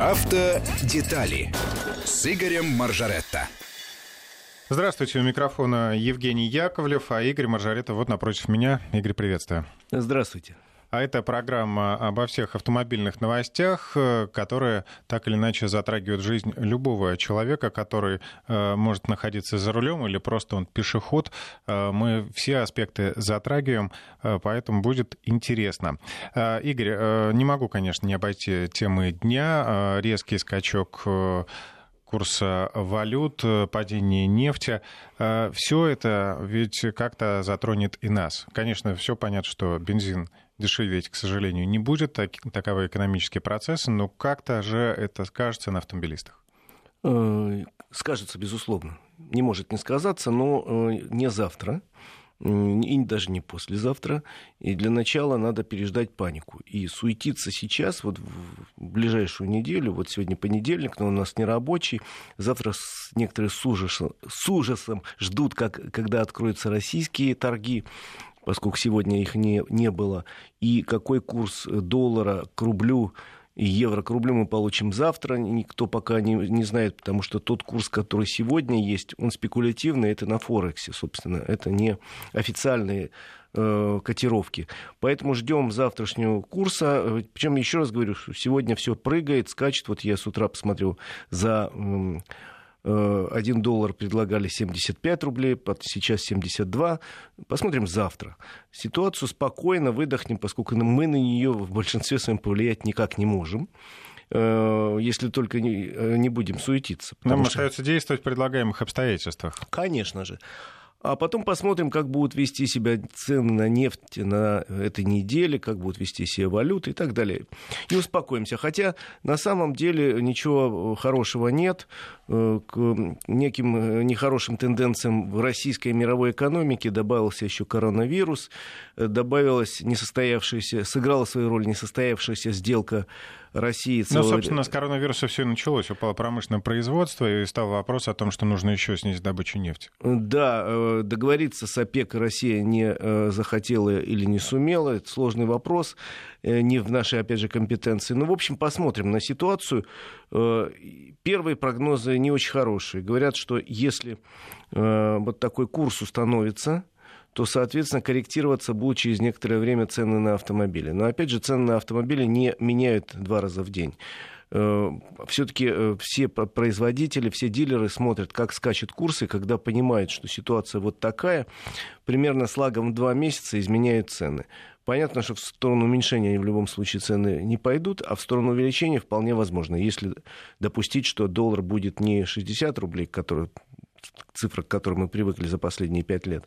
Автодетали с Игорем Маржаретто. Здравствуйте, у микрофона Евгений Яковлев, а Игорь Маржарета вот напротив меня. Игорь, приветствую. Здравствуйте. А это программа обо всех автомобильных новостях, э, которые так или иначе затрагивают жизнь любого человека, который э, может находиться за рулем или просто он пешеход. Э, мы все аспекты затрагиваем, поэтому будет интересно. Игорь, не могу, конечно, не обойти темы дня. Резкий скачок курса валют, падение нефти. Все это ведь как-то затронет и нас. Конечно, все понятно, что бензин дешеветь, к сожалению, не будет, так, таковы экономические процессы, но как-то же это скажется на автомобилистах. Э, скажется, безусловно. Не может не сказаться, но э, не завтра и даже не послезавтра. И для начала надо переждать панику. И суетиться сейчас, вот в ближайшую неделю, вот сегодня понедельник, но у нас не рабочий, завтра некоторые с ужасом, с ужасом ждут, как, когда откроются российские торги поскольку сегодня их не, не было, и какой курс доллара к рублю и евро к рублю мы получим завтра, никто пока не, не знает, потому что тот курс, который сегодня есть, он спекулятивный, это на Форексе, собственно, это не официальные э, котировки. Поэтому ждем завтрашнего курса. Причем, еще раз говорю, сегодня все прыгает, скачет. Вот я с утра посмотрел за 1 доллар предлагали 75 рублей, сейчас 72. Посмотрим завтра. Ситуацию спокойно выдохнем, поскольку мы на нее в большинстве своем повлиять никак не можем э, если только не, э, не будем суетиться. Нам что... остается действовать в предлагаемых обстоятельствах. Конечно же. А потом посмотрим, как будут вести себя цены на нефть на этой неделе, как будут вести себя валюты и так далее. И успокоимся. Хотя на самом деле ничего хорошего нет. Э, к неким э, нехорошим тенденциям в российской мировой экономике добавился еще коронавирус, э, добавилась несостоявшаяся, сыграла свою роль несостоявшаяся сделка России. Ну, собственно, с коронавируса все началось. Упало промышленное производство, и стал вопрос о том, что нужно еще снизить добычу нефти. Да, э, договориться с ОПЕК Россия не э, захотела или не сумела. Это сложный вопрос, э, не в нашей, опять же, компетенции. Ну, в общем, посмотрим на ситуацию. Первые прогнозы не очень хорошие. Говорят, что если вот такой курс установится, то, соответственно, корректироваться будут через некоторое время цены на автомобили. Но, опять же, цены на автомобили не меняют два раза в день э, все-таки э, все производители, все дилеры смотрят, как скачут курсы, когда понимают, что ситуация вот такая, примерно с лагом в два месяца изменяют цены. Понятно, что в сторону уменьшения они в любом случае цены не пойдут, а в сторону увеличения вполне возможно. Если допустить, что доллар будет не 60 рублей, который цифра, к которой мы привыкли за последние пять лет,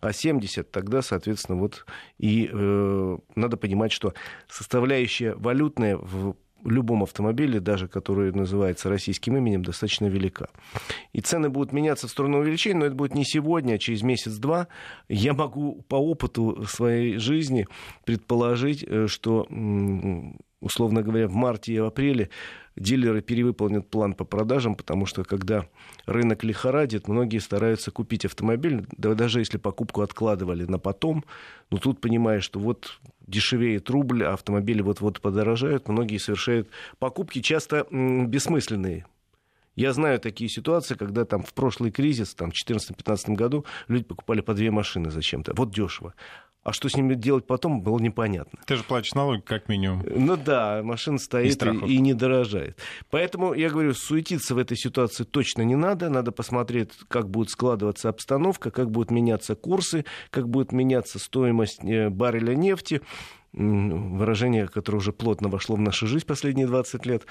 а 70, тогда, соответственно, вот и э, надо понимать, что составляющая валютная в любом автомобиле, даже который называется российским именем, достаточно велика. И цены будут меняться в сторону увеличения, но это будет не сегодня, а через месяц-два. Я могу по опыту своей жизни предположить, э, что условно говоря, в марте и апреле дилеры перевыполнят план по продажам, потому что когда рынок лихорадит, многие стараются купить автомобиль, да, даже если покупку откладывали на потом, но тут понимаешь, что вот дешевеет рубль, а автомобили вот-вот подорожают, многие совершают покупки часто бессмысленные, я знаю такие ситуации, когда там в прошлый кризис, там, в 2014-2015 году, люди покупали по две машины зачем-то. Вот дешево. А что с ними делать потом, было непонятно. Ты же платишь налоги, как минимум. Ну да, машина стоит и, и, и не дорожает. Поэтому, я говорю, суетиться в этой ситуации точно не надо. Надо посмотреть, как будет складываться обстановка, как будут меняться курсы, как будет меняться стоимость э, барреля нефти выражение, которое уже плотно вошло в нашу жизнь последние 20 лет,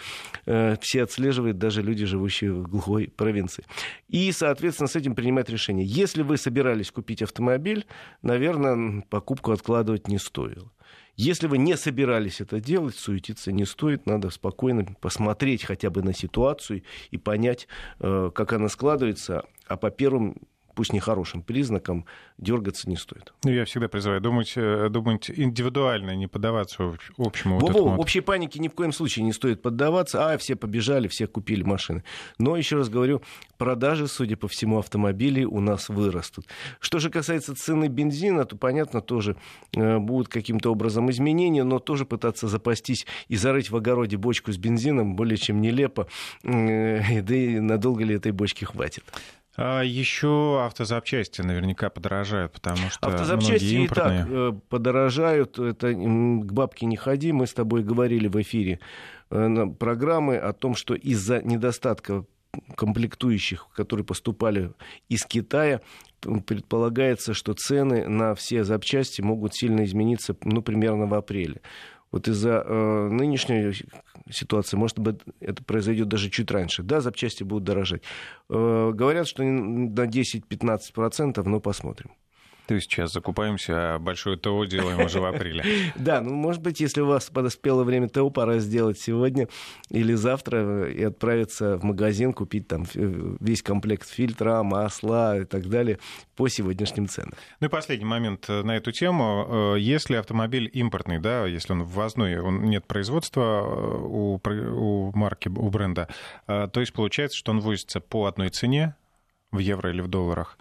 э, все отслеживают, даже люди, живущие в глухой провинции. И, соответственно, с этим принимать решение. Если вы собирались купить автомобиль, наверное, покупку откладывать не стоило. Если вы не собирались это делать, суетиться не стоит, надо спокойно посмотреть хотя бы на ситуацию и понять, э, как она складывается, а по первым пусть нехорошим признаком, дергаться не стоит. Ну, я всегда призываю думать, э, думать индивидуально, не поддаваться общему Во, вот этому. Общей панике ни в коем случае не стоит поддаваться. А, все побежали, все купили машины. Но, еще раз говорю, продажи, судя по всему, автомобилей у нас вырастут. Что же касается цены бензина, то, понятно, тоже э, будут каким-то образом изменения, но тоже пытаться запастись и зарыть в огороде бочку с бензином более чем нелепо. Э, да и надолго ли этой бочки хватит? А еще автозапчасти наверняка подорожают, потому что автозапчасти многие импортные... и так э, подорожают. Это к бабке не ходи. Мы с тобой говорили в эфире э, программы о том, что из-за недостатка комплектующих, которые поступали из Китая, предполагается, что цены на все запчасти могут сильно измениться, ну, примерно в апреле. Вот из-за э, нынешней ситуации, может быть, это произойдет даже чуть раньше. Да, запчасти будут дорожать. Э, говорят, что на 10-15%, но посмотрим. То есть сейчас закупаемся, а большое ТО делаем уже в апреле. Да, ну, может быть, если у вас подоспело время ТО, пора сделать сегодня или завтра и отправиться в магазин, купить там весь комплект фильтра, масла и так далее по сегодняшним ценам. Ну и последний момент э, на эту тему. Э, если автомобиль импортный, да, если он ввозной, он нет производства э, у, у марки, у бренда, то есть получается, что он возится по одной цене в евро или в долларах,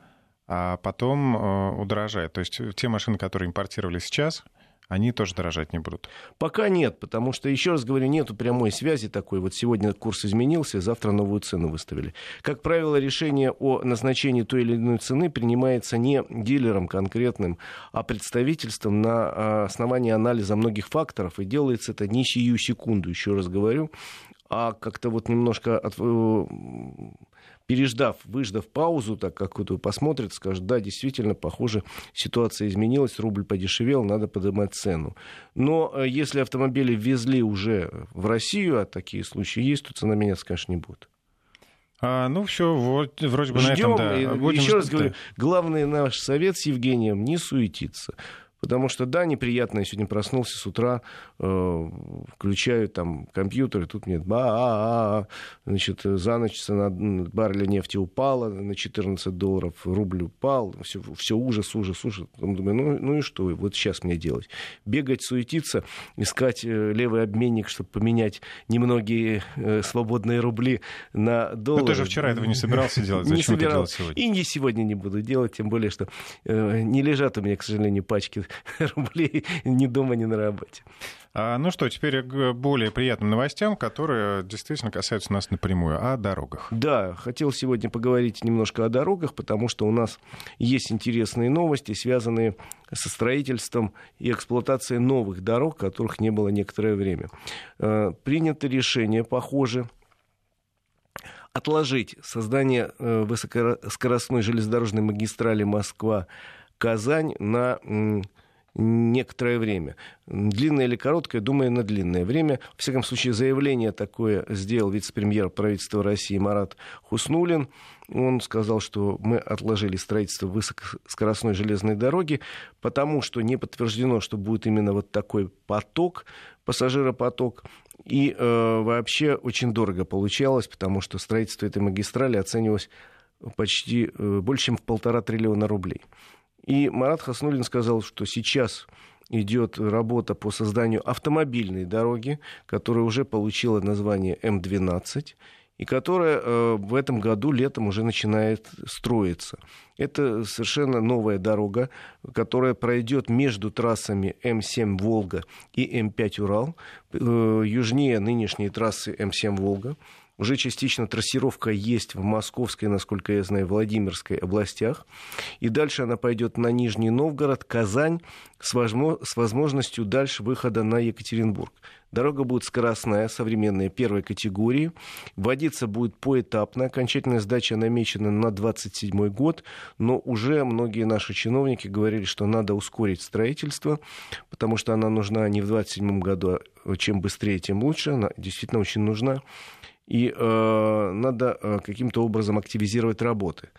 а потом э, удорожает. То есть те машины, которые импортировали сейчас, они тоже дорожать не будут? Пока нет, потому что, еще раз говорю, нету прямой связи такой. Вот сегодня курс изменился, завтра новую цену выставили. Как правило, решение о назначении той или иной цены принимается не дилером конкретным, а представительством на а, основании анализа многих факторов. И делается это не сию секунду, еще раз говорю, а как-то вот немножко от, э, переждав, выждав паузу, так как вот посмотрит, скажет, да, действительно, похоже, ситуация изменилась, рубль подешевел, надо поднимать цену. Но э, если автомобили ввезли уже в Россию, а такие случаи есть, то цена меняться, конечно, не будет. А, ну, все, вот, вроде бы Ждем, на этом, да. Будем еще раз говорю, главный наш совет с Евгением не суетиться. Потому что, да, неприятно, я сегодня проснулся с утра, э, включаю там компьютер, и тут мне ба а а значит, за ночь цена барреля нефти упала на 14 долларов, рубль упал, все, все ужас, ужас, ужас. Думаю, ну, ну и что, вот сейчас мне делать? Бегать, суетиться, искать э, левый обменник, чтобы поменять немногие э, свободные рубли на доллары. Ну, ты же вчера этого не собирался делать, зачем не собирал. это делать сегодня? И не сегодня не буду делать, тем более, что э, не лежат у меня, к сожалению, пачки рублей ни дома, ни на работе. А, ну что, теперь к более приятным новостям, которые действительно касаются нас напрямую, о дорогах. Да, хотел сегодня поговорить немножко о дорогах, потому что у нас есть интересные новости, связанные со строительством и эксплуатацией новых дорог, которых не было некоторое время. А, принято решение, похоже, отложить создание э, высокоскоростной железнодорожной магистрали Москва-Казань на некоторое время. Длинное или короткое, думаю, на длинное время. В всяком случае, заявление такое сделал вице-премьер правительства России Марат Хуснулин. Он сказал, что мы отложили строительство высокоскоростной железной дороги, потому что не подтверждено, что будет именно вот такой поток, пассажиропоток. И э, вообще очень дорого получалось, потому что строительство этой магистрали оценивалось почти э, больше, чем в полтора триллиона рублей. И Марат Хаснулин сказал, что сейчас идет работа по созданию автомобильной дороги, которая уже получила название М12 и которая э, в этом году летом уже начинает строиться. Это совершенно новая дорога, которая пройдет между трассами М7 Волга и М5 Урал, э, южнее нынешней трассы М7 Волга. Уже частично трассировка есть в Московской, насколько я знаю, Владимирской областях. И дальше она пойдет на Нижний Новгород, Казань с, возможностью дальше выхода на Екатеринбург. Дорога будет скоростная, современная, первой категории. Водиться будет поэтапно. Окончательная сдача намечена на 27 год. Но уже многие наши чиновники говорили, что надо ускорить строительство, потому что она нужна не в 27 году, а чем быстрее, тем лучше. Она действительно очень нужна и э, надо э, каким-то образом активизировать работы.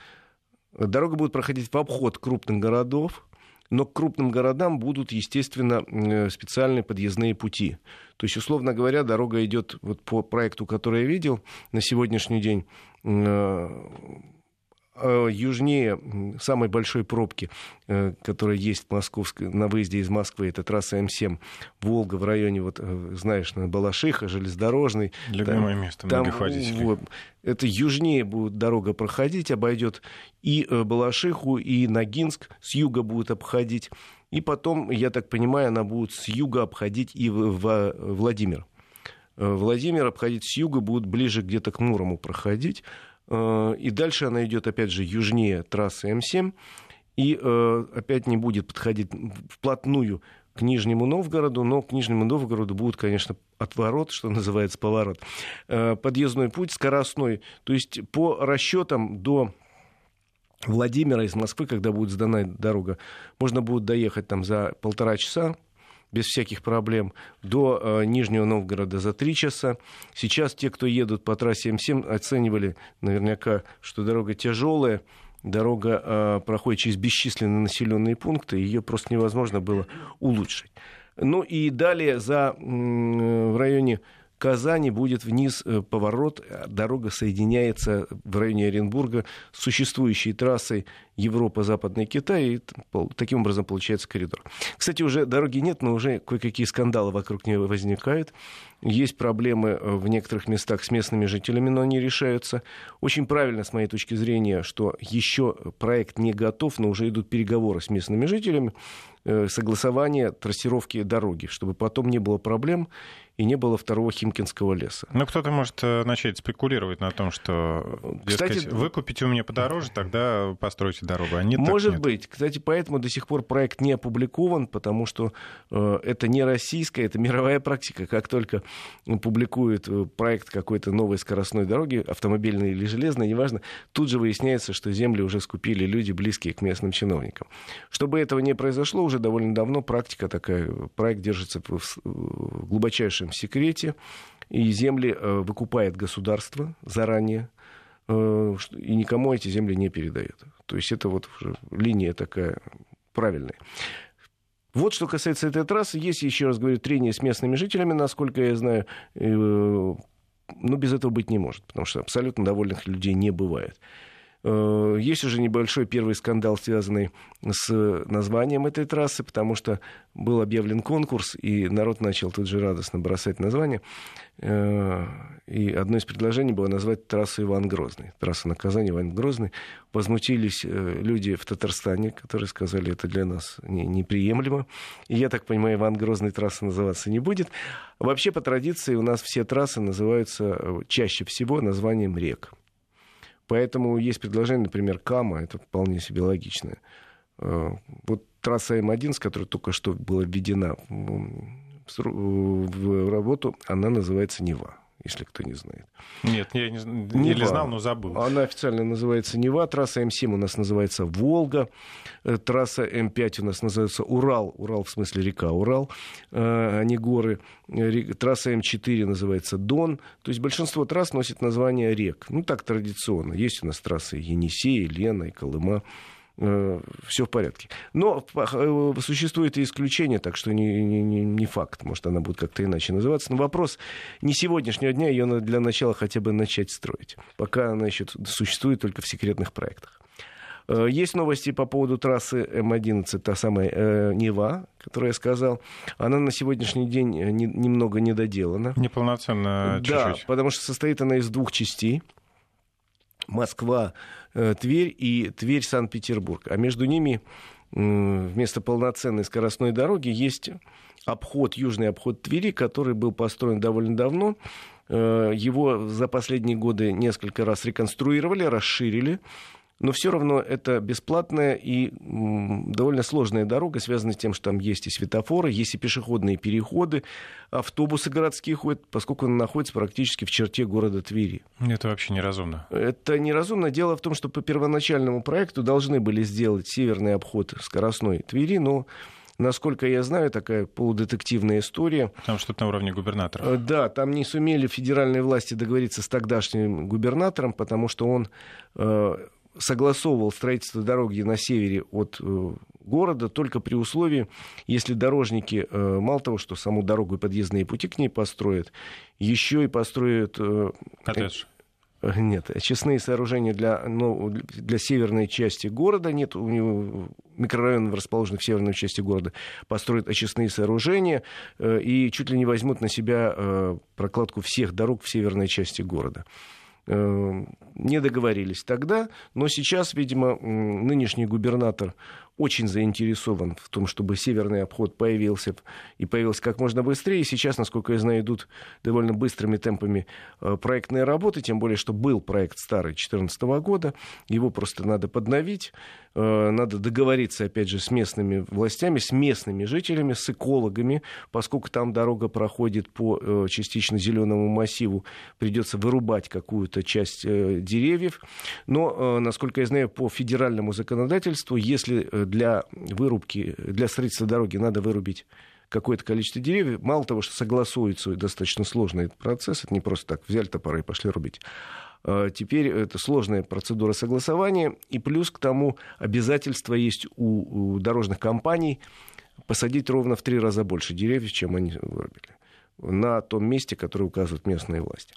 Дорога будет проходить в обход крупных городов, но к крупным городам будут, естественно, э, специальные подъездные пути. То есть, условно говоря, дорога идет вот по проекту, который я видел на сегодняшний день, э, южнее самой большой пробки, э, которая есть в Московской, на выезде из Москвы, это трасса М7, Волга в районе, вот, знаешь, на Балашиха, железнодорожный. Любимое там, место там, вот, Это южнее будет дорога проходить, обойдет и Балашиху, и Ногинск, с юга будет обходить. И потом, я так понимаю, она будет с юга обходить и в, в Владимир. Владимир обходить с юга будет ближе где-то к Мурому проходить. Э, и дальше она идет, опять же, южнее трассы М7. И э, опять не будет подходить вплотную к Нижнему Новгороду, но к Нижнему Новгороду будет, конечно, отворот, что называется, поворот. Э, подъездной путь скоростной. То есть по расчетам до Владимира из Москвы, когда будет сдана дорога, можно будет доехать там за полтора часа, без всяких проблем, до э, Нижнего Новгорода за три часа. Сейчас те, кто едут по трассе М7, оценивали наверняка, что дорога тяжелая, дорога э, проходит через бесчисленные населенные пункты, ее просто невозможно было улучшить. Ну и далее за, в районе Казани будет вниз э, поворот, дорога соединяется в районе Оренбурга с существующей трассой Европа-Западный Китай, и таким образом получается коридор. Кстати, уже дороги нет, но уже кое-какие скандалы вокруг нее возникают. Есть проблемы э, в некоторых местах с местными жителями, но они решаются. Очень правильно, с моей точки зрения, что еще проект не готов, но уже идут переговоры с местными жителями, э, согласование трассировки дороги, чтобы потом не было проблем и не было второго Химкинского леса. Ну, кто-то может э, начать спекулировать на том, что, дескать, Кстати, вы купите у меня подороже, тогда постройте дорогу. А нет, может быть. Кстати, поэтому до сих пор проект не опубликован, потому что э, это не российская, это мировая практика. Как только публикуют э, проект какой-то новой скоростной дороги, автомобильной или железной, неважно, тут же выясняется, что земли уже скупили люди, близкие к местным чиновникам. Чтобы этого не произошло, уже довольно давно практика такая, проект держится в глубочайшем большом секрете, и земли э, выкупает государство заранее, э, и никому эти земли не передает. То есть это вот линия такая правильная. Вот что касается этой трассы, есть, еще раз говорю, трение с местными жителями, насколько я знаю, э, но без этого быть не может, потому что абсолютно довольных людей не бывает. Э, есть уже небольшой первый скандал, связанный с названием этой трассы, потому что был объявлен конкурс, и народ начал тут же радостно бросать название. Э, и одно из предложений было назвать трассу Иван Грозный. Трасса наказания Иван Грозный. Возмутились э, люди в Татарстане, которые сказали, это для нас неприемлемо. И я так понимаю, Иван Грозный трасса называться не будет. Вообще, по традиции, у нас все трассы называются чаще всего названием рек. Поэтому есть предложение, например, Кама, это вполне себе логичное. Э, вот трасса М1, с которой только что была введена в работу, она называется Нева если кто не знает. Нет, я не, не или знал, но забыл. Она официально называется Нева, трасса М7 у нас называется Волга, э, трасса М5 у нас называется Урал, Урал в смысле река Урал, э, а не горы, трасса М4 называется Дон, то есть большинство трасс носит название рек, ну так традиционно, есть у нас трассы Енисей, Лена и Колыма, все в порядке. Но э, существует и исключение, так что не, не, не факт. Может, она будет как-то иначе называться. Но вопрос не сегодняшнего дня, ее надо для начала хотя бы начать строить. Пока она еще существует только в секретных проектах. Э, есть новости по поводу трассы М11, та самая э, Нева, которую я сказал. Она на сегодняшний день не, немного недоделана. Неполноценно чуть-чуть. Да, потому что состоит она из двух частей. Москва, э, Тверь и Тверь-Санкт-Петербург. А между ними вместо полноценной скоростной дороги есть обход, южный обход Твери, который был построен довольно давно. Э, его за последние годы несколько раз реконструировали, расширили но все равно это бесплатная и довольно сложная дорога, связанная с тем, что там есть и светофоры, есть и пешеходные переходы, автобусы городские ходят, поскольку она находится практически в черте города Твери. Это вообще неразумно. Это неразумно. Дело в том, что по первоначальному проекту должны были сделать северный обход скоростной Твери, но Насколько я знаю, такая полудетективная история. Там что-то на уровне губернатора. Э, да, там не сумели федеральные власти договориться с тогдашним губернатором, потому что он э, согласовывал строительство дороги на севере от э, города только при условии, если дорожники э, мало того, что саму дорогу и подъездные пути к ней построят, еще и построят... Коттедж. Нет, очистные сооружения для, ну, для северной части города нет. У него микрорайон, расположенный в северной части города, построят очистные сооружения э, и чуть ли не возьмут на себя э, прокладку всех дорог в северной части города. Э, не договорились тогда, но сейчас, видимо, нынешний губернатор очень заинтересован в том, чтобы северный обход появился и появился как можно быстрее. Сейчас, насколько я знаю, идут довольно быстрыми темпами э, проектные работы, тем более, что был проект старый 2014 года, его просто надо подновить, надо договориться, опять же, с местными властями, с местными жителями, с экологами, поскольку там дорога проходит по э, частично зеленому массиву, придется вырубать какую-то часть деревьев. Но, насколько я знаю, по федеральному законодательству, если для вырубки, для строительства дороги надо вырубить какое-то количество деревьев. Мало того, что согласуется достаточно сложный процесс, это не просто так взяли топоры и пошли рубить. А теперь это сложная процедура согласования, и плюс к тому обязательства есть у дорожных компаний посадить ровно в три раза больше деревьев, чем они вырубили на том месте, которое указывают местные власти.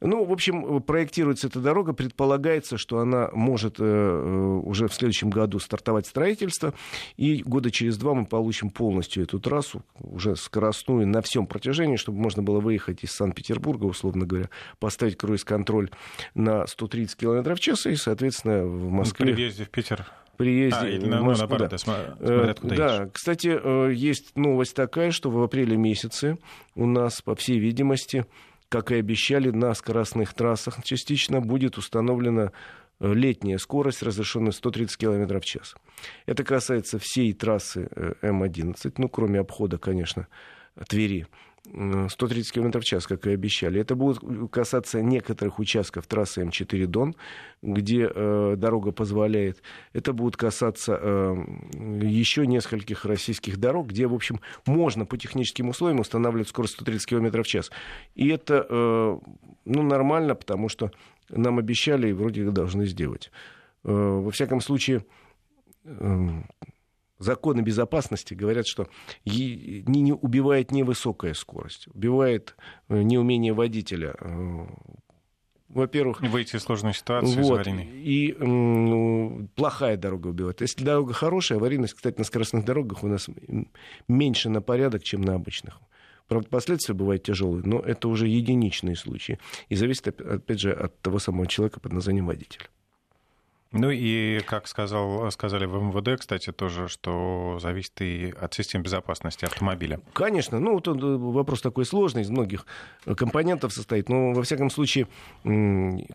Ну, в общем, проектируется эта дорога, предполагается, что она может э, э, уже в следующем году стартовать строительство, и года через два мы получим полностью эту трассу, уже скоростную на всем протяжении, чтобы можно было выехать из Санкт-Петербурга, условно говоря, поставить круиз-контроль на 130 км в час, и, соответственно, в Москве... При въезде в Питер приезде а, в Москву. Да, смотря, да. Едешь. кстати, э, есть новость такая, что в апреле месяце у нас, по всей видимости, как и обещали, на скоростных трассах частично будет установлена э, летняя скорость, разрешенная 130 км в час. Это касается всей трассы э, М11, ну, кроме обхода, конечно, Твери. 130 км в час, как и обещали. Это будет касаться некоторых участков трассы М4 Дон, где э, дорога позволяет. Это будет касаться э, еще нескольких российских дорог, где, в общем, можно по техническим условиям устанавливать скорость 130 км в час. И это э, ну, нормально, потому что нам обещали и вроде должны сделать. Э, во всяком случае, э, законы безопасности говорят, что не, убивает не высокая скорость, убивает э, неумение водителя э, во-первых... Выйти из сложной ситуации вот, И м, плохая дорога убивает. Если дорога хорошая, аварийность, кстати, на скоростных дорогах у нас меньше на порядок, чем на обычных. Правда, последствия бывают тяжелые, но это уже единичные случаи. И зависит, опять же, от того самого человека под названием водитель. Ну и, как сказал, сказали в МВД, кстати, тоже, что зависит и от систем безопасности автомобиля. Конечно. Ну, вот вопрос такой сложный, из многих компонентов состоит. Но, во всяком случае,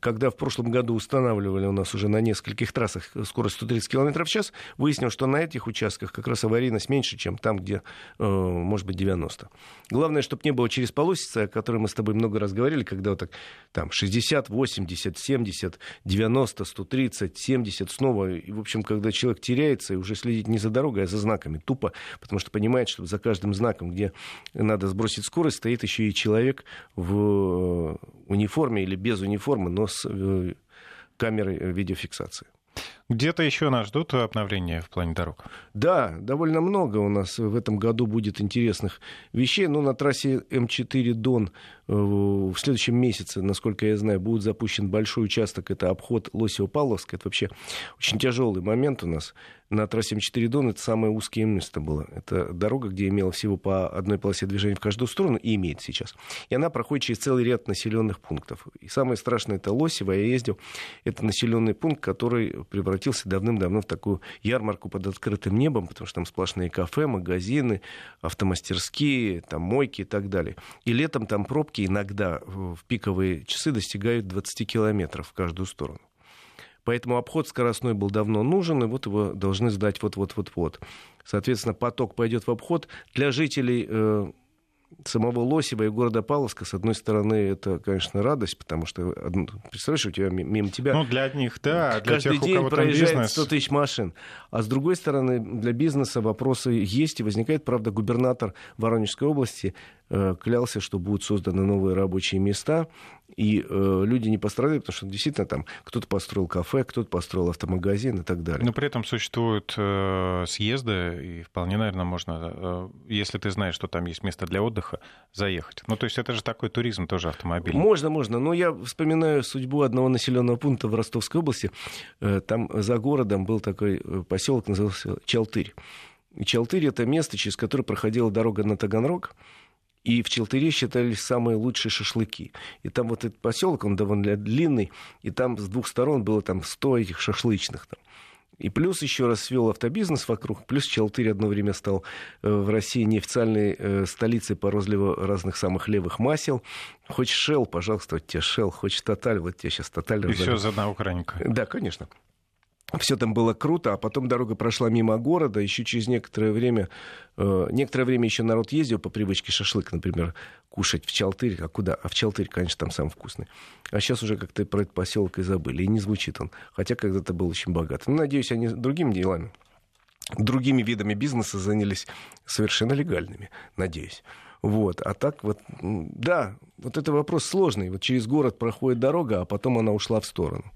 когда в прошлом году устанавливали у нас уже на нескольких трассах скорость 130 км в час, выяснилось, что на этих участках как раз аварийность меньше, чем там, где, э, может быть, 90. Главное, чтобы не было через полосицы, о которой мы с тобой много раз говорили, когда вот так там 60, 80, 70, 90, 130, 70 снова. И, в общем, когда человек теряется и уже следит не за дорогой, а за знаками, тупо, потому что понимает, что за каждым знаком, где надо сбросить скорость, стоит еще и человек в э, униформе или без униформы, но с э, камерой видеофиксации. Где-то еще нас ждут обновления в плане дорог? Да, довольно много у нас в этом году будет интересных вещей. Но ну, на трассе М4 Дон э, в следующем месяце, насколько я знаю, будет запущен большой участок. Это обход Лосева-Павловска. Это вообще очень тяжелый момент у нас на трассе М4 Дон это самое узкое место было. Это дорога, где имела всего по одной полосе движения в каждую сторону, и имеет сейчас. И она проходит через целый ряд населенных пунктов. И самое страшное это Лосево. Я ездил. Это населенный пункт, который превратился давным-давно в такую ярмарку под открытым небом, потому что там сплошные кафе, магазины, автомастерские, там мойки и так далее. И летом там пробки иногда в пиковые часы достигают 20 километров в каждую сторону. Поэтому обход скоростной был давно нужен, и вот его должны сдать вот-вот-вот-вот. Соответственно, поток пойдет в обход. Для жителей э, самого Лосева и города Павловска, с одной стороны, это, конечно, радость, потому что, представляешь, у тебя мимо тебя... Ну, для одних, да, для каждый тех, день у кого проезжает бизнес... 100 тысяч машин. А с другой стороны, для бизнеса вопросы есть и возникает, правда, губернатор Воронежской области клялся, что будут созданы новые рабочие места, и э, люди не пострадали, потому что действительно там кто-то построил кафе, кто-то построил автомагазин и так далее. Но при этом существуют э, съезды, и вполне, наверное, можно, э, если ты знаешь, что там есть место для отдыха, заехать. Ну, то есть это же такой туризм тоже автомобильный. Можно, можно. Но я вспоминаю судьбу одного населенного пункта в Ростовской области. Э, там за городом был такой э, поселок, назывался Чалтырь. И Чалтырь это место, через которое проходила дорога на Таганрог. И в Челтыре считались самые лучшие шашлыки. И там вот этот поселок, он довольно длинный, и там с двух сторон было там 100 этих шашлычных. Там. И плюс еще раз свел автобизнес вокруг, плюс Чалтырь одно время стал э, в России неофициальной э, столицей по розливу разных самых левых масел. Хочешь Шел, пожалуйста, вот тебе Шел, хочешь Тоталь, вот тебе сейчас Тоталь. И все за одного красненького. Да, конечно все там было круто, а потом дорога прошла мимо города, еще через некоторое время, э, некоторое время еще народ ездил по привычке шашлык, например, кушать в Чалтырь, а куда? А в Чалтырь, конечно, там самый вкусный. А сейчас уже как-то про этот поселок и забыли, и не звучит он, хотя когда-то был очень богат. Ну, надеюсь, они другими делами, другими видами бизнеса занялись совершенно легальными, надеюсь. Вот. А так вот, да, вот это вопрос сложный. Вот через город проходит дорога, а потом она ушла в сторону.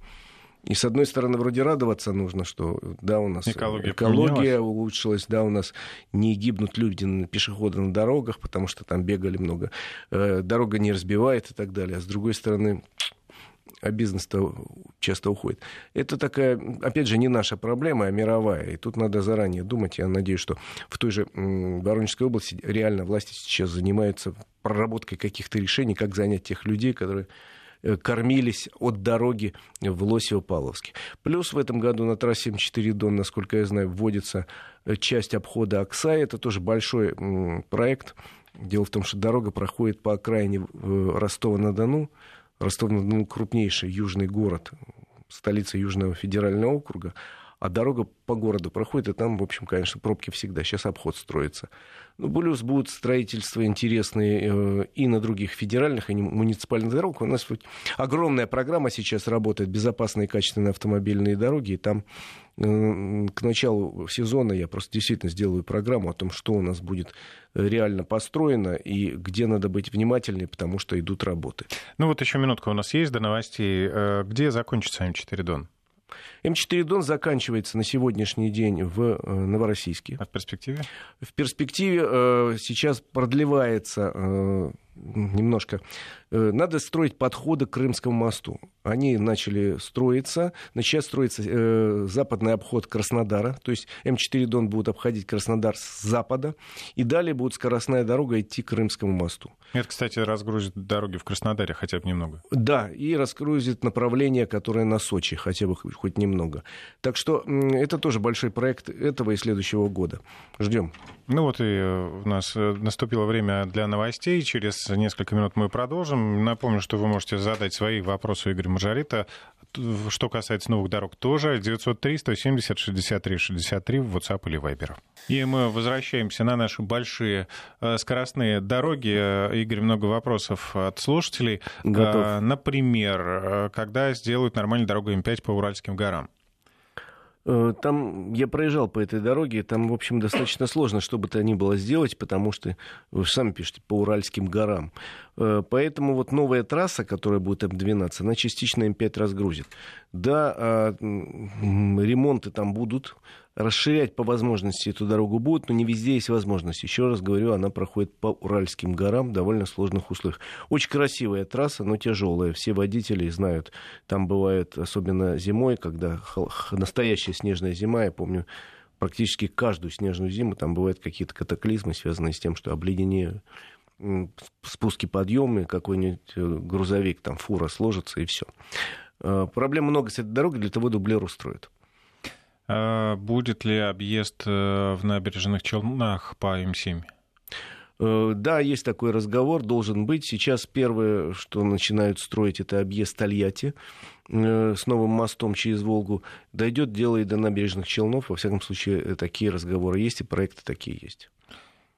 И с одной стороны, вроде радоваться нужно, что да, у нас экология, экология улучшилась, да, у нас не гибнут люди, пешеходы на дорогах, потому что там бегали много, э, дорога не разбивает и так далее. А с другой стороны, а бизнес-то часто уходит. Это такая, опять же, не наша проблема, а мировая. И тут надо заранее думать. Я надеюсь, что в той же Воронежской области реально власти сейчас занимаются проработкой каких-то решений, как занять тех людей, которые кормились от дороги в Лосево-Павловске. Плюс в этом году на трассе М4 Дон, насколько я знаю, вводится э, часть обхода Оксай. Это тоже большой проект. Дело в том, что дорога проходит по окраине э, Ростова-на-Дону. Ростов-на-Дону крупнейший южный город, столица Южного федерального округа а дорога по городу проходит, и там, в общем, конечно, пробки всегда. Сейчас обход строится. Ну, плюс будут строительства интересные э, и на других федеральных, и муниципальных дорогах. У нас огромная программа сейчас работает, безопасные и качественные автомобильные дороги, и там э, к началу сезона я просто действительно сделаю программу о том, что у нас будет реально построено и где надо быть внимательнее, потому что идут работы. Ну вот еще минутка у нас есть до новостей. Э, где закончится М4 Дон? М4 Дон заканчивается на сегодняшний день в э, Новороссийске. А в перспективе? В перспективе э, сейчас продлевается э, немножко. Э, надо строить подходы к Крымскому мосту. Они начали строиться. Сейчас строится э, западный обход Краснодара. То есть М4 Дон будет обходить Краснодар с запада. И далее будет скоростная дорога идти к Крымскому мосту. Это, кстати, разгрузит дороги в Краснодаре хотя бы немного. Да, и разгрузит направление, которое на Сочи хотя бы хоть немного. Так что это тоже большой проект этого и следующего года. Ждем. Ну вот и э, у нас наступило время для новостей. Через несколько минут мы продолжим. Напомню, что вы можете задать свои вопросы Игорю Маржарита. Что касается новых дорог, тоже 903-170-63-63 в WhatsApp или Viber. И мы возвращаемся на наши большие э, скоростные дороги. Э, Игорь, много вопросов от слушателей. Готов. Э, например, когда сделают нормальную дорогу М5 по Уральским горам? Э, там я проезжал по этой дороге, там, в общем, достаточно сложно, что бы то ни было сделать, потому что, вы же сами пишете, по Уральским горам. Э, поэтому вот новая трасса, которая будет М12, она частично М5 разгрузит. Да, а, ремонты там будут, расширять по возможности эту дорогу будут, но не везде есть возможность. Еще раз говорю, она проходит по Уральским горам в довольно сложных условиях. Очень красивая трасса, но тяжелая. Все водители знают, там бывает, особенно зимой, когда настоящая снежная зима, я помню, практически каждую снежную зиму там бывают какие-то катаклизмы, связанные с тем, что обледенеют спуски подъемы, какой-нибудь э, грузовик, там фура сложится и все. Э, проблем много с этой дорогой, для того дублер устроят. А будет ли объезд э, в набережных Челнах по М7? Э, да, есть такой разговор, должен быть. Сейчас первое, что начинают строить, это объезд Тольятти э, с новым мостом через Волгу. Дойдет дело и до набережных Челнов. Во всяком случае, такие разговоры есть и проекты такие есть.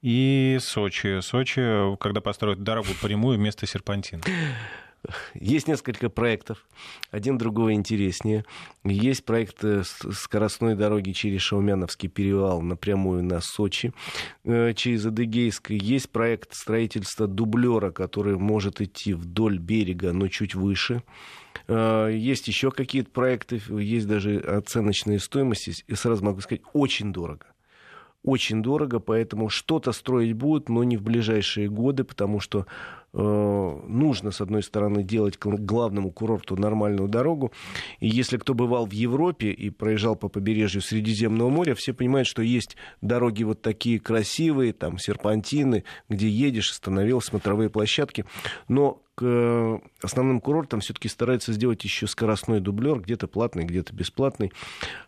И Сочи. Сочи, когда построят дорогу прямую вместо серпантина. есть несколько проектов, один другого интереснее. Есть проект э, скоростной дороги через Шаумяновский перевал напрямую на Сочи, э, через Адыгейск. Есть проект строительства дублера, который может идти вдоль берега, но чуть выше. Э, есть еще какие-то проекты, есть даже оценочные стоимости. И сразу могу сказать, очень дорого очень дорого, поэтому что-то строить будут, но не в ближайшие годы, потому что нужно, с одной стороны, делать главному курорту нормальную дорогу. И если кто бывал в Европе и проезжал по побережью Средиземного моря, все понимают, что есть дороги вот такие красивые, там серпантины, где едешь, остановился, смотровые площадки. Но к э, основным курортам все-таки стараются сделать еще скоростной дублер, где-то платный, где-то бесплатный,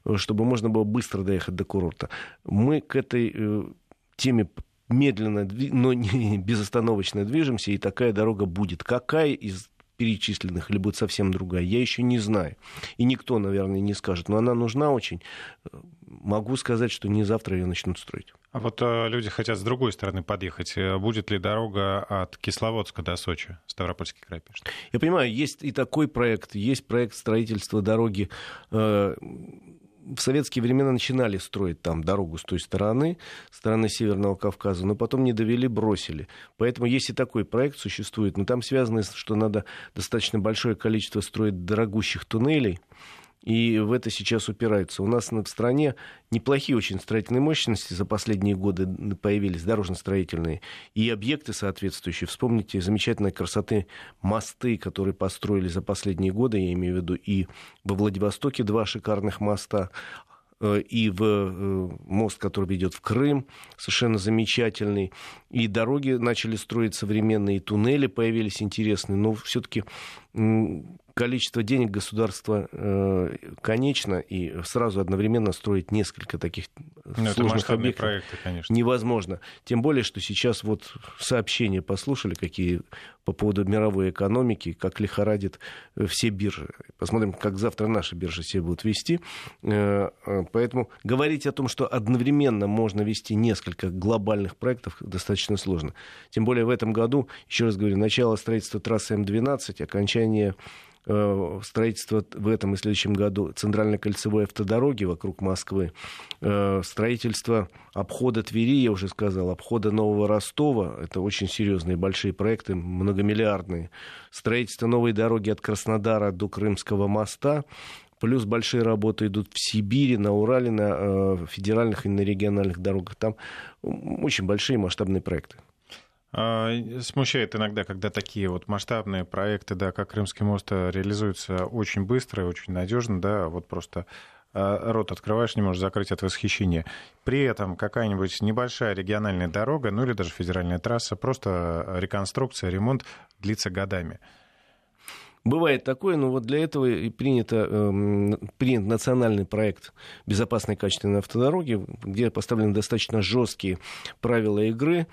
э, чтобы можно было быстро доехать до курорта. Мы к этой теме медленно, но не безостановочно движемся, и такая дорога будет. Какая из перечисленных или будет совсем другая, я еще не знаю. И никто, наверное, не скажет. Но она нужна очень. Могу сказать, что не завтра ее начнут строить. А вот э, люди хотят с другой стороны подъехать. Э, будет ли дорога от Кисловодска до Сочи, Ставропольский край пишет? Я понимаю, есть и такой проект. Есть проект строительства дороги э, в советские времена начинали строить там дорогу с той стороны, стороны Северного Кавказа, но потом не довели, бросили. Поэтому есть и такой проект существует, но там связано, что надо достаточно большое количество строить дорогущих туннелей, и в это сейчас упираются. У нас в стране неплохие очень строительные мощности за последние годы появились, дорожно-строительные, и объекты соответствующие. Вспомните замечательной красоты мосты, которые построили за последние годы, я имею в виду и во Владивостоке два шикарных моста, э, и в э, мост, который ведет в Крым, совершенно замечательный. И дороги начали строить современные, и туннели появились интересные, но все-таки количество денег государства э, конечно, и сразу одновременно строить несколько таких ну, сложных объектов проекты, конечно. невозможно. Тем более, что сейчас вот сообщения послушали, какие по поводу мировой экономики, как лихорадит э, все биржи. Посмотрим, как завтра наши биржи себя будут вести. Э, э, поэтому говорить о том, что одновременно можно вести несколько глобальных проектов, достаточно сложно. Тем более в этом году, еще раз говорю, начало строительства трассы М12, окончание Э, строительство в этом и следующем году центральной кольцевой автодороги вокруг Москвы, э, строительство обхода Твери, я уже сказал, обхода Нового Ростова, это очень серьезные большие проекты, многомиллиардные, строительство новой дороги от Краснодара до Крымского моста, плюс большие работы идут в Сибири, на Урале, на э, федеральных и на региональных дорогах. Там очень большие масштабные проекты. А, смущает иногда, когда такие вот масштабные проекты, да, как Крымский мост, э, реализуются очень быстро и очень надежно, да, вот просто э, рот открываешь, не можешь закрыть от восхищения. При этом какая-нибудь небольшая региональная дорога, ну или даже федеральная трасса, просто реконструкция, ремонт длится годами. Бывает такое, но вот для этого и принято, э, принят национальный проект безопасной качественной автодороги, где поставлены достаточно жесткие правила игры.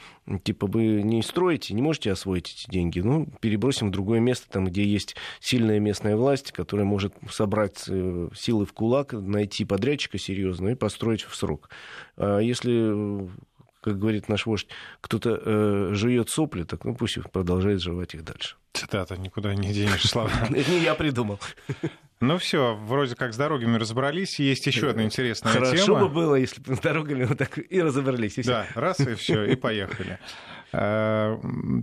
Типа вы не строите, не можете освоить эти деньги, ну, перебросим в другое место, там, где есть сильная местная власть, которая может собрать э, силы в кулак, найти подрядчика серьезного и построить в срок. А если как говорит наш вождь, кто-то э, жует сопли, так ну пусть продолжает жевать их дальше. Цитата, никуда не денешь слова. Не я придумал. Ну все, вроде как с дорогами разобрались. Есть еще одна интересная тема. Хорошо бы было, если бы с дорогами вот так и разобрались. И да, раз и все, и поехали. Э,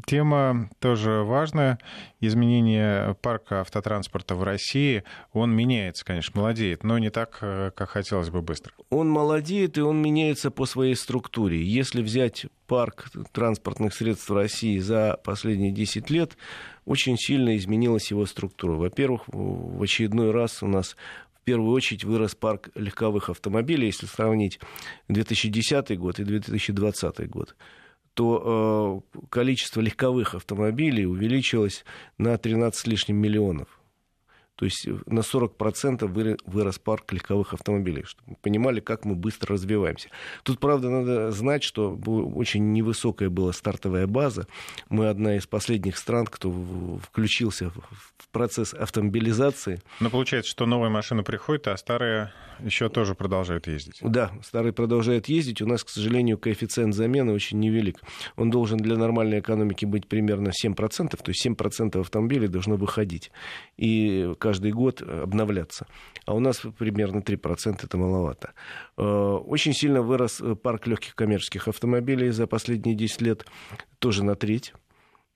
тема тоже важная. Изменение парка автотранспорта в России. Он меняется, конечно, молодеет, но не так, э, как хотелось бы быстро. Он молодеет, и он меняется по своей структуре. Если взять парк транспортных средств России за последние 10 лет, очень сильно изменилась его структура. Во-первых, в очередной раз у нас в первую очередь вырос парк легковых автомобилей, если сравнить 2010 год и 2020 год то э, количество легковых автомобилей увеличилось на 13 с лишним миллионов. То есть на 40% вырос парк легковых автомобилей, чтобы мы понимали, как мы быстро развиваемся. Тут, правда, надо знать, что очень невысокая была стартовая база. Мы одна из последних стран, кто включился в процесс автомобилизации. Но получается, что новая машина приходит, а старая еще тоже продолжает ездить. Да, старые продолжают ездить. У нас, к сожалению, коэффициент замены очень невелик. Он должен для нормальной экономики быть примерно 7%, то есть 7% автомобилей должно выходить. И каждый год обновляться. А у нас примерно 3% это маловато. Э, очень сильно вырос э, парк легких коммерческих автомобилей за последние 10 лет, тоже на треть.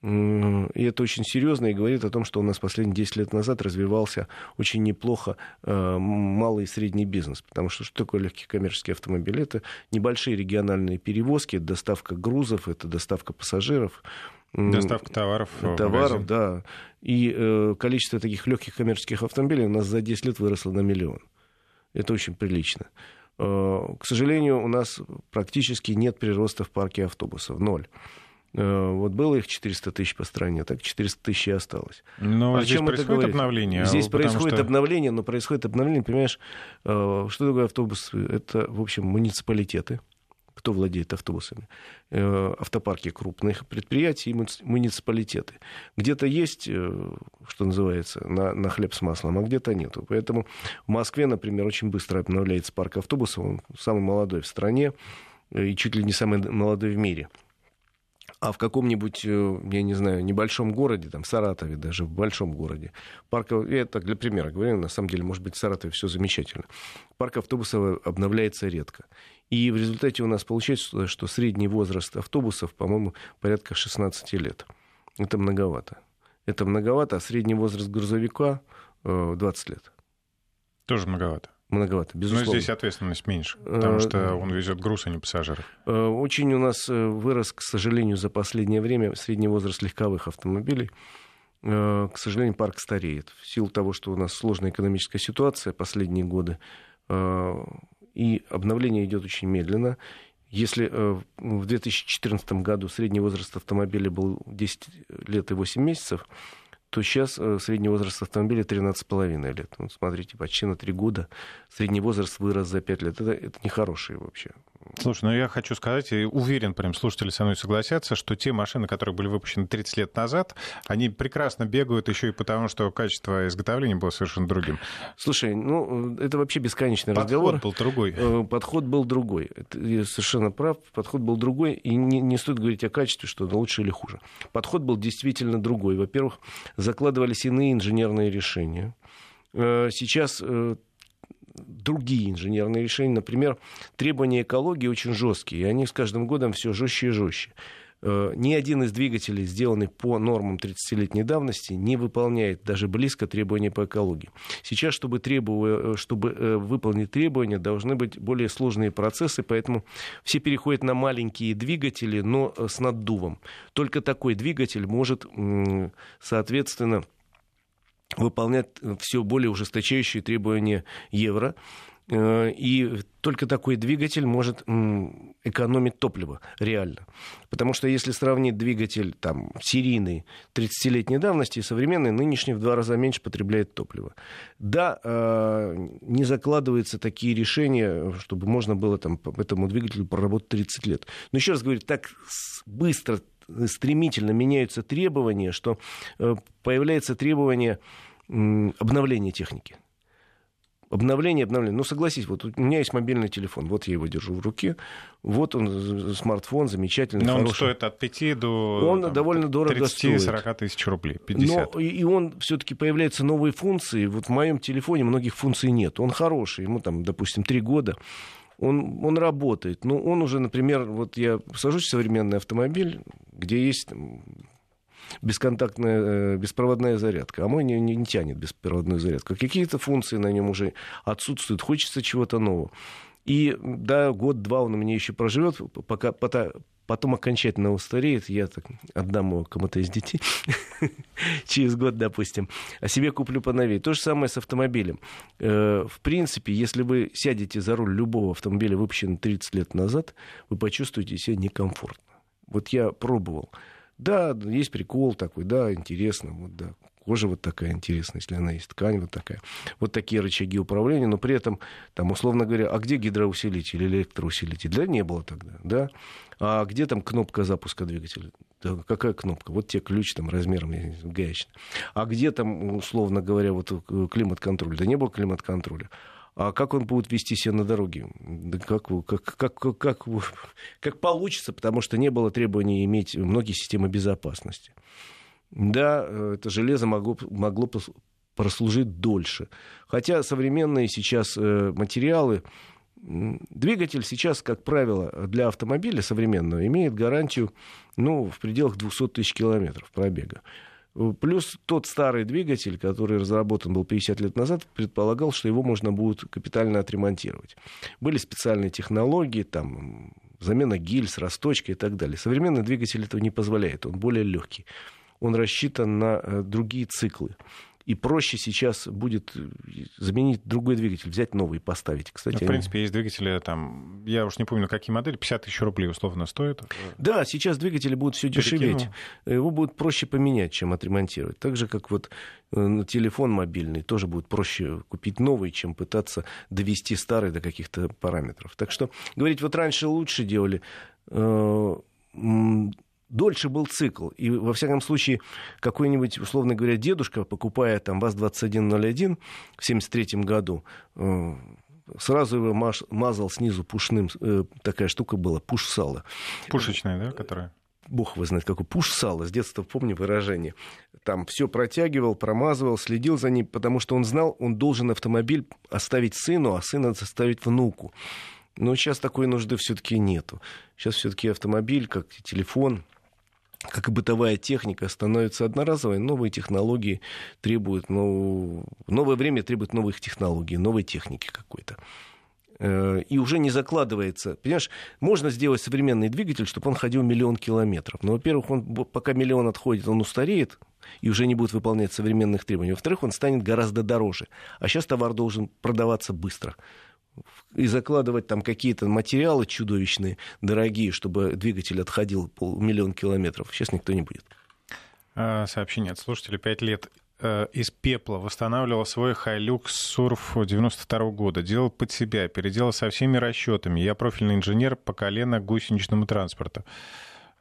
И это очень серьезно и говорит о том, что у нас последние 10 лет назад развивался очень неплохо э, малый и средний бизнес. Потому что что такое легкие коммерческие автомобили? Это небольшие региональные перевозки, это доставка грузов, это доставка пассажиров. Доставка товаров. Товаров, да. И э, количество таких легких коммерческих автомобилей у нас за 10 лет выросло на миллион. Это очень прилично. Э, к сожалению, у нас практически нет прироста в парке автобусов. Ноль. Э, вот было их 400 тысяч по стране, так 400 тысяч и осталось. Но а здесь происходит обновление. Здесь происходит что... обновление, но происходит обновление, понимаешь, э, что такое автобус? Это, в общем, муниципалитеты, кто владеет автобусами, э, автопарки крупных предприятий и муниципалитеты. Где-то есть, что называется, на, на хлеб с маслом, а где-то нету. Поэтому в Москве, например, очень быстро обновляется парк автобусов, он самый молодой в стране и чуть ли не самый молодой в мире – а в каком-нибудь, э, я не знаю, небольшом городе, там, в Саратове даже, в большом городе, парк, я так для примера говорю, на самом деле, может быть, в Саратове все замечательно. Парк автобусов обновляется редко. И в результате у нас получается, что средний возраст автобусов, по-моему, порядка 16 лет. Это многовато. Это многовато, а средний возраст грузовика 20 э, лет. Тоже многовато многовато, безусловно. Но здесь ответственность меньше, потому что он везет груз, а не пассажиров. Э, очень у нас э, вырос, к сожалению, за последнее время средний возраст легковых автомобилей. Э, к сожалению, парк стареет. В силу того, что у нас сложная экономическая ситуация последние годы, и обновление идет очень медленно. Если в 2014 году средний возраст автомобиля был 10 лет и 8 месяцев, то сейчас э, средний возраст автомобиля 13,5 лет. Вот смотрите, почти на 3 года средний возраст вырос за 5 лет. Это, это нехороший вообще. Слушай, ну я хочу сказать, и уверен, прям слушатели со мной согласятся, что те машины, которые были выпущены 30 лет назад, они прекрасно бегают еще и потому, что качество изготовления было совершенно другим. Слушай, ну это вообще бесконечный подход разговор. Подход был другой. Э, подход был другой. Это, я совершенно прав. Подход был другой. И не, не стоит говорить о качестве, что лучше или хуже. Подход был действительно другой. Во-первых, закладывались иные инженерные решения. Э, сейчас э, другие инженерные решения. Например, требования экологии очень жесткие, и они с каждым годом все жестче и жестче. Э, ни один из двигателей, сделанный по нормам 30-летней давности, не выполняет даже близко требования по экологии. Сейчас, чтобы, требовать, чтобы выполнить требования, должны быть более сложные процессы, поэтому все переходят на маленькие двигатели, но с наддувом. Только такой двигатель может, соответственно, выполнять все более ужесточающие требования евро. Э, и только такой двигатель может экономить топливо реально. Потому что если сравнить двигатель там, серийный 30-летней давности и современный, нынешний в два раза меньше потребляет топливо. Да, э, не закладываются такие решения, чтобы можно было там, этому двигателю проработать 30 лет. Но еще раз говорю, так быстро стремительно меняются требования, что э, появляется требование обновления техники. Обновление, обновление. Ну, согласись, вот у меня есть мобильный телефон, вот я его держу в руке, вот он, смартфон замечательный, Но хороший. он стоит от 5 до Он там, довольно дорого 30-40 тысяч рублей, 50. Но и, он все-таки появляются новые функции. Вот в моем телефоне многих функций нет. Он хороший, ему там, допустим, 3 года он, он работает. Но он уже, например, вот я сажусь в современный автомобиль, где есть бесконтактная, э, беспроводная зарядка. А мой не, не, не тянет беспроводную зарядку. Какие-то функции на нем уже отсутствуют. Хочется чего-то нового. И да, год-два он у меня еще проживет, пока, пока, потом окончательно устареет, я так отдам его кому-то из детей через год, допустим, а себе куплю поновее. То же самое с автомобилем. Э, в принципе, если вы сядете за руль любого автомобиля, выпущенного 30 лет назад, вы почувствуете себя некомфортно. Вот я пробовал. Да, есть прикол такой, да, интересно, вот, да, кожа вот такая интересная, если она есть, ткань вот такая. Вот такие рычаги управления, но при этом, там, условно говоря, а где гидроусилитель или электроусилитель? Да не было тогда, да? А где там кнопка запуска двигателя? Да, какая кнопка? Вот те ключ там размером гаечный. А где там, условно говоря, вот э, климат-контроль? Да не было климат-контроля. А как он будет вести себя на дороге? Как, как, как, как, как получится, потому что не было требований иметь многие системы безопасности. Да, э, это железо могло, могло прослужить дольше. Хотя современные сейчас э, материалы, двигатель сейчас, как правило, для автомобиля современного имеет гарантию ну, в пределах 200 тысяч километров пробега. Плюс тот старый двигатель, который разработан был 50 лет назад, предполагал, что его можно будет капитально отремонтировать. Были специальные технологии, там, замена гильз, расточка и так далее. Современный двигатель этого не позволяет, он более легкий он рассчитан на э, другие циклы. И проще сейчас будет э, заменить другой двигатель, взять новый и поставить. Кстати, ну, в принципе, они... есть двигатели, там, я уж не помню, какие модели, 50 тысяч рублей условно стоят. Да, сейчас двигатели будут все дешеветь. Его будет проще поменять, чем отремонтировать. Так же, как вот э, телефон мобильный, тоже будет проще купить новый, чем пытаться довести старый до каких-то параметров. Так что говорить, вот раньше лучше делали дольше был цикл. И, во всяком случае, какой-нибудь, условно говоря, дедушка, покупая там ВАЗ-2101 в 1973 году, э, сразу его мазал снизу пушным, э, такая штука была, пуш-сало. Пушечная, да, которая? Бог его знает, какой пуш-сало, с детства помню выражение. Там все протягивал, промазывал, следил за ним, потому что он знал, он должен автомобиль оставить сыну, а сына оставить внуку. Но сейчас такой нужды все-таки нету. Сейчас все-таки автомобиль, как телефон, как и бытовая техника, становится одноразовой, новые технологии требуют, ну, новое время требует новых технологий, новой техники какой-то. Э, и уже не закладывается. Понимаешь, можно сделать современный двигатель, чтобы он ходил миллион километров. Но, во-первых, он, пока миллион отходит, он устареет и уже не будет выполнять современных требований. Во-вторых, он станет гораздо дороже. А сейчас товар должен продаваться быстро и закладывать там какие-то материалы чудовищные, дорогие, чтобы двигатель отходил полмиллиона километров. Сейчас никто не будет. А, сообщение от слушателя. Пять лет э, из пепла восстанавливал свой Hilux Surf 92 года. Делал под себя, переделал со всеми расчетами. Я профильный инженер по колено гусеничному транспорту.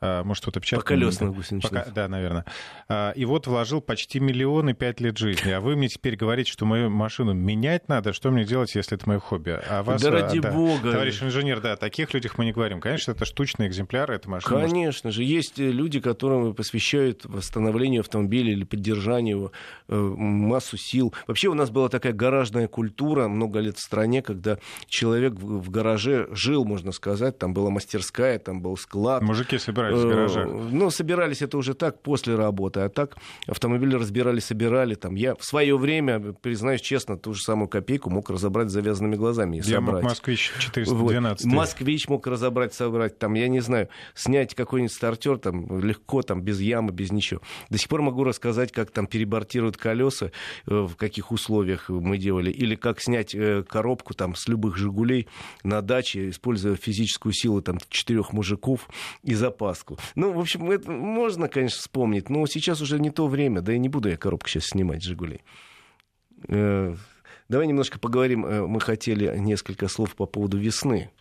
А, может, что-то печатать. По колесным гусеничным. Пока... Да, наверное. А, и вот вложил почти миллион и пять лет жизни. А вы мне теперь говорите, что мою машину менять надо. Что мне делать, если это мое хобби? А вас, да а, ради да, бога. Товарищ инженер, да, о таких людях мы не говорим. Конечно, это штучные экземпляры, это машина. Конечно может... же. Есть люди, которым посвящают восстановлению автомобиля или поддержанию его э, массу сил. Вообще у нас была такая гаражная культура много лет в стране, когда человек в гараже жил, можно сказать. Там была мастерская, там был склад. Мужики собирались собирались в? Э, ну, собирались это уже так, после работы. А так автомобили разбирали, собирали. Там. Я в свое время, признаюсь честно, ту же самую копейку мог разобрать завязанными глазами. И я собрать. мог «Москвич» 412. Вот. «Москвич» мог разобрать, собрать. Там, я не знаю, снять какой-нибудь стартер там, легко, там, без ямы, без ничего. До сих пор могу рассказать, как там перебортируют колеса, э, в каких условиях мы делали. Или как снять э, коробку там, с любых «Жигулей» на даче, используя физическую силу там, четырех мужиков и запас краску. Ну, в общем, это можно, конечно, вспомнить, но сейчас уже не то время, да и не буду я коробку сейчас снимать «Жигулей». Э, давай немножко поговорим. Э, мы хотели несколько слов по поводу весны.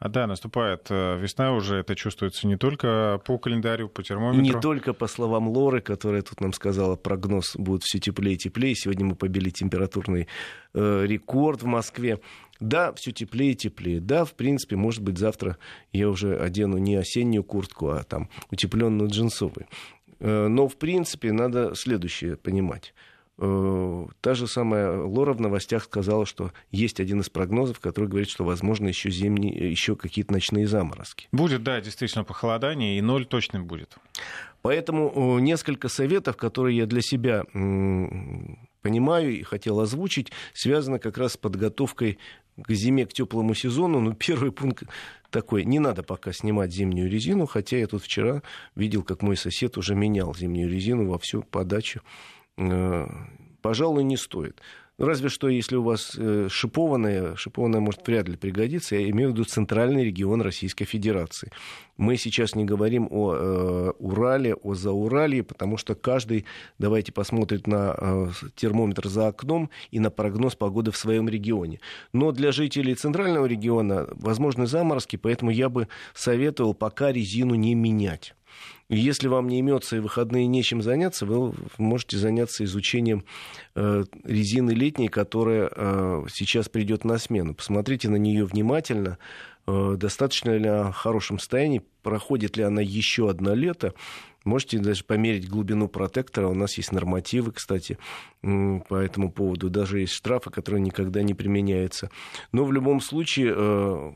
А да, наступает э, весна уже, это чувствуется не только по календарю, по термометру. Не только по словам Лоры, которая тут нам сказала, прогноз будет все теплее и теплее. Сегодня мы побили температурный э, рекорд в Москве. Да, все теплее и теплее. Да, в принципе, может быть, завтра я уже одену не осеннюю куртку, а там утепленную джинсовую. Э, но, в принципе, надо следующее понимать. Э, та же самая Лора в новостях сказала, что есть один из прогнозов, который говорит, что возможно еще зимние, еще какие-то ночные заморозки. Будет, да, действительно похолодание, и ноль точно будет. Поэтому несколько советов, которые я для себя понимаю и хотел озвучить, связано как раз с подготовкой к зиме, к теплому сезону. Ну, первый пункт такой, не надо пока снимать зимнюю резину, хотя я тут вчера видел, как мой сосед уже менял зимнюю резину во всю подачу. Э, пожалуй, не стоит. Разве что, если у вас э, шипованная, шипованная может вряд ли пригодиться, я имею в виду центральный регион Российской Федерации. Мы сейчас не говорим о э, Урале, о Зауралье, потому что каждый, давайте посмотрит на э, термометр за окном и на прогноз погоды в своем регионе. Но для жителей центрального региона возможны заморозки, поэтому я бы советовал пока резину не менять. Если вам не имется и выходные нечем заняться, вы можете заняться изучением э, резины летней, которая э, сейчас придет на смену. Посмотрите на нее внимательно, э, достаточно ли она в хорошем состоянии, проходит ли она еще одно лето. Можете даже померить глубину протектора. У нас есть нормативы, кстати, по этому поводу. Даже есть штрафы, которые никогда не применяются. Но в любом случае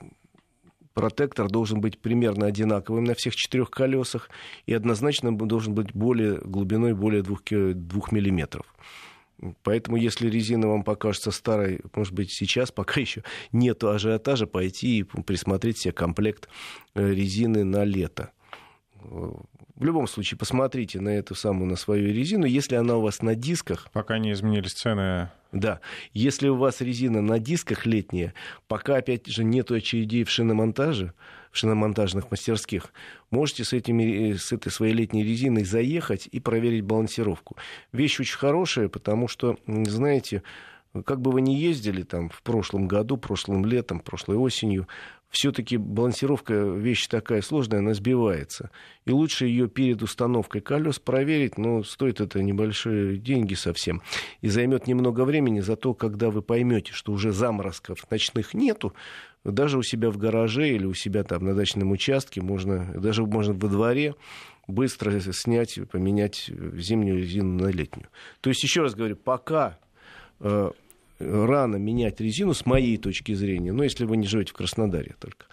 протектор должен быть примерно одинаковым на всех четырех колесах и однозначно должен быть более глубиной более двух, двух миллиметров. Поэтому, если резина вам покажется старой, может быть, сейчас пока еще нет ажиотажа, пойти и присмотреть себе комплект э, резины на лето. В любом случае, посмотрите на эту самую, на свою резину. Если она у вас на дисках... Пока не изменились цены да. Если у вас резина на дисках летняя, пока, опять же, нет очередей в шиномонтаже, в шиномонтажных мастерских, можете с, этими, с этой своей летней резиной заехать и проверить балансировку. Вещь очень хорошая, потому что, знаете, как бы вы ни ездили там в прошлом году, прошлым летом, прошлой осенью, все-таки балансировка вещь такая сложная, она сбивается. И лучше ее перед установкой колес проверить, но стоит это небольшие деньги совсем. И займет немного времени, зато когда вы поймете, что уже заморозков ночных нету, даже у себя в гараже или у себя там на дачном участке, можно, даже можно во дворе быстро снять, поменять зимнюю резину на летнюю. То есть, еще раз говорю, пока э, рано менять резину, с моей точки зрения, ну, если вы не живете в Краснодаре только.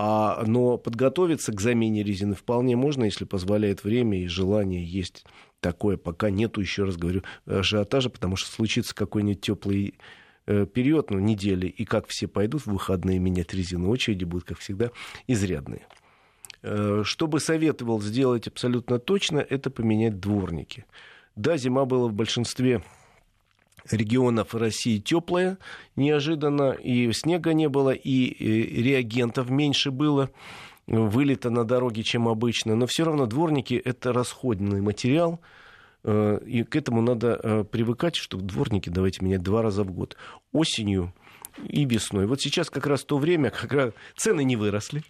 А, но подготовиться к замене резины вполне можно, если позволяет время и желание есть такое, пока нету, еще раз говорю, ажиотажа, потому что случится какой-нибудь теплый э, период, ну, недели, и как все пойдут в выходные менять резину, очереди будут, как всегда, изрядные. Э, что бы советовал сделать абсолютно точно, это поменять дворники. Да, зима была в большинстве регионов России теплая неожиданно, и снега не было, и реагентов меньше было, вылета на дороге, чем обычно. Но все равно дворники – это расходный материал, э, и к этому надо э, привыкать, что дворники давайте менять два раза в год. Осенью и весной. Вот сейчас как раз то время, когда цены не выросли,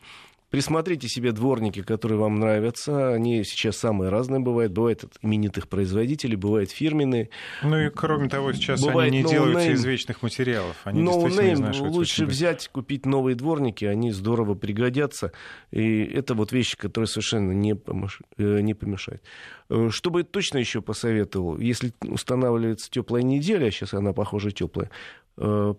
Присмотрите себе дворники, которые вам нравятся. Они сейчас самые разные бывают. Бывают от именитых производителей, бывают фирменные. Ну и кроме того, сейчас бывает они не no делаются name. из вечных материалов. Они no name. Лучше взять, купить новые дворники, они здорово пригодятся. И это вот вещи, которые совершенно не, помеш... Э, не помешают. Э, Чтобы точно еще посоветовал, если устанавливается теплая неделя, а сейчас она, похоже, теплая,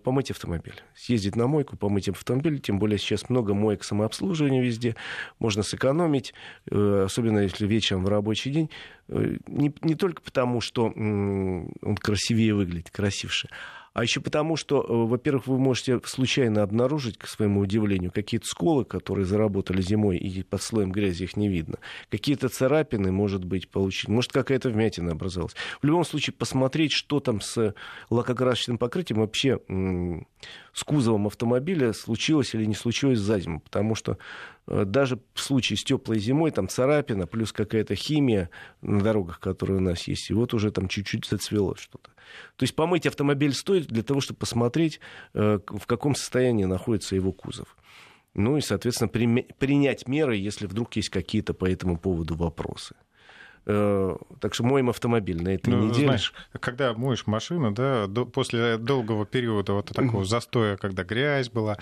помыть автомобиль. Съездить на мойку, помыть автомобиль, тем более сейчас много моек самообслуживания везде, можно сэкономить, э, особенно если вечером в рабочий день. Э, не, не только потому, что он красивее выглядит, красивше, а еще потому, что, э, во-первых, вы можете случайно обнаружить, к своему удивлению, какие-то сколы, которые заработали зимой, и под слоем грязи их не видно. Какие-то царапины, может быть, получить. Может, какая-то вмятина образовалась. В любом случае, посмотреть, что там с лакокрасочным покрытием вообще с кузовом автомобиля случилось или не случилось за зиму. Потому что даже в случае с теплой зимой там царапина, плюс какая-то химия на дорогах, которые у нас есть, и вот уже там чуть-чуть зацвело что-то. То есть помыть автомобиль стоит для того, чтобы посмотреть, э, в каком состоянии находится его кузов. Ну и, соответственно, принять меры, если вдруг есть какие-то по этому поводу вопросы. Э, так что моем автомобиль на этой ну, неделе. Знаешь, когда моешь машину, да, после долгого периода вот такого застоя, когда грязь была,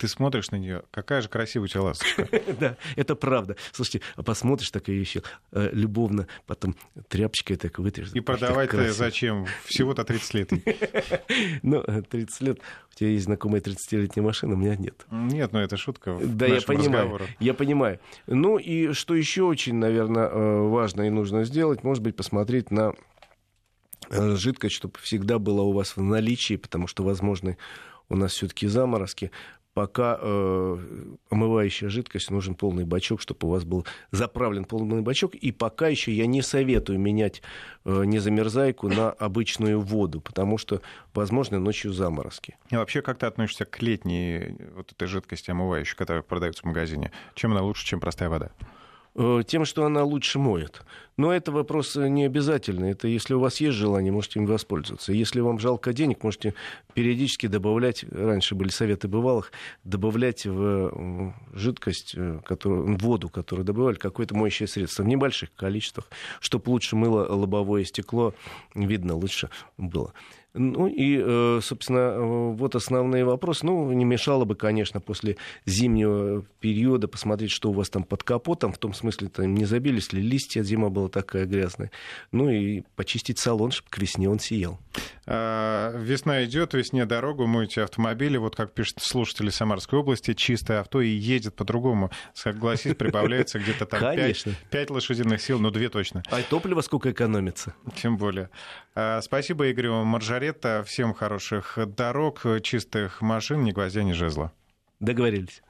ты смотришь на нее, какая же красивая у тебя ласточка. Да, это правда. Слушайте, а посмотришь так ее еще э, любовно, потом тряпочкой так вытрешь. И продавать-то зачем? Всего-то 30 лет. Ну, 30 лет. У тебя есть знакомая 30-летняя машина, у меня нет. Нет, но это шутка. Да, я понимаю. Я понимаю. Ну и что еще очень, наверное, э, важно и нужно сделать, может быть, посмотреть на э, жидкость, чтобы всегда была у вас в наличии, потому что, возможно, у нас все-таки заморозки пока э, омывающая жидкость, нужен полный бачок, чтобы у вас был заправлен полный бачок. И пока еще я не советую менять э, незамерзайку на обычную воду, потому что, возможно, ночью заморозки. И вообще, как ты относишься к летней вот этой жидкости омывающей, которая продается в магазине? Чем она лучше, чем простая вода? Э, тем, что она лучше моет. Но это вопрос не обязательный. Это если у вас есть желание, можете им воспользоваться. Если вам жалко денег, можете периодически добавлять, раньше были советы бывалых, добавлять в жидкость, э, которую, воду, которую добавляли, какое-то моющее средство в небольших количествах, чтобы лучше мыло лобовое стекло, видно, лучше было. Ну и, э, собственно, вот основные вопросы. Ну, не мешало бы, конечно, после зимнего периода посмотреть, что у вас там под капотом, в том смысле, там не забились ли листья, зима была такая грязная. Ну и почистить салон, чтобы к весне он сиял. А, весна идет, весне дорогу, мойте автомобили. Вот как пишут слушатели Самарской области, чистое авто и едет по-другому. Согласись, прибавляется где-то там 5, 5 лошадиных сил, ну 2 точно. А топливо сколько экономится? Тем более. А, спасибо Игорю Маржаретта. Всем хороших дорог, чистых машин, ни гвоздя, ни жезла. Договорились.